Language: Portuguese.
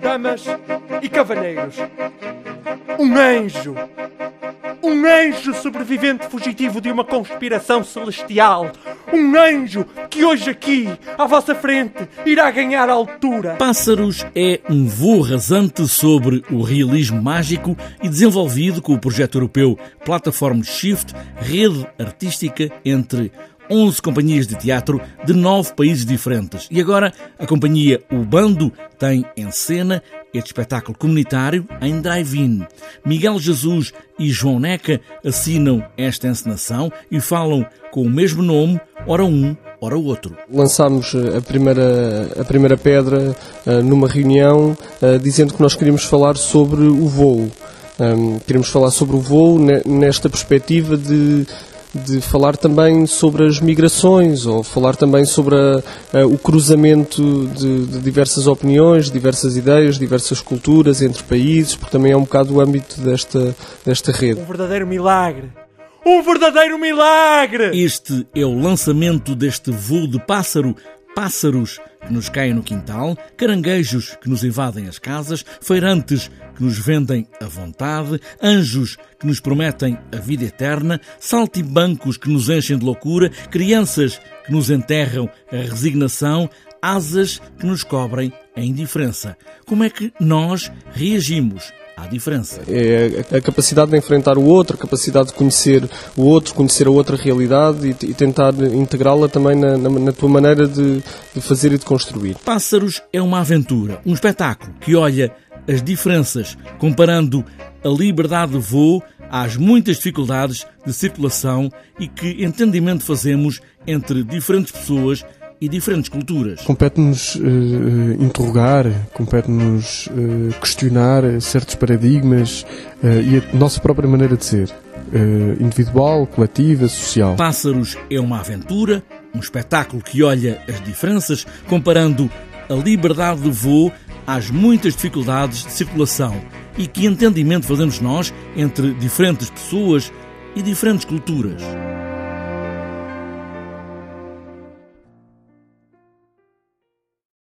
damas e cavalheiros. Um anjo! Um anjo sobrevivente fugitivo de uma conspiração celestial. Um anjo que hoje aqui, à vossa frente, irá ganhar altura. Pássaros é um voo rasante sobre o realismo mágico e desenvolvido com o projeto europeu Plataforma Shift, rede artística entre 11 companhias de teatro de 9 países diferentes. E agora a companhia O Bando tem em cena este espetáculo comunitário em drive-in. Miguel Jesus e João Neca assinam esta encenação e falam com o mesmo nome, ora um, ora outro. Lançámos a primeira, a primeira pedra uh, numa reunião uh, dizendo que nós queríamos falar sobre o voo. Um, queremos falar sobre o voo nesta perspectiva de de falar também sobre as migrações ou falar também sobre a, a, o cruzamento de, de, diversas opiniões, diversas ideias, diversas culturas entre países, porque também é um bocado o âmbito desta, desta rede. Um verdadeiro milagre! Um verdadeiro milagre! Este é o lançamento deste voo de pássaro pássaros que nos caem no quintal, caranguejos que nos invadem as casas, feirantes que nos vendem a vontade, anjos que nos prometem a vida eterna, saltibancos que nos enchem de loucura, crianças que nos enterram a resignação, asas que nos cobrem a indiferença. Como é que nós reagimos Há diferença. É a capacidade de enfrentar o outro, a capacidade de conhecer o outro, conhecer a outra realidade e, e tentar integrá-la também na, na, na, tua maneira de, de fazer e de construir. Pássaros é uma aventura, um espetáculo que olha as diferenças, comparando a liberdade de voo às muitas dificuldades de circulação e que entendimento fazemos entre diferentes pessoas e diferentes culturas. Compete-nos uh, interrogar, compete-nos uh, questionar certos paradigmas uh, e a nossa própria maneira de ser. individual, coletiva, social. Pássaros é uma aventura, um espetáculo que olha as diferenças, comparando a liberdade de voo às muitas dificuldades de circulação e que entendimento fazemos nós entre diferentes pessoas e diferentes culturas.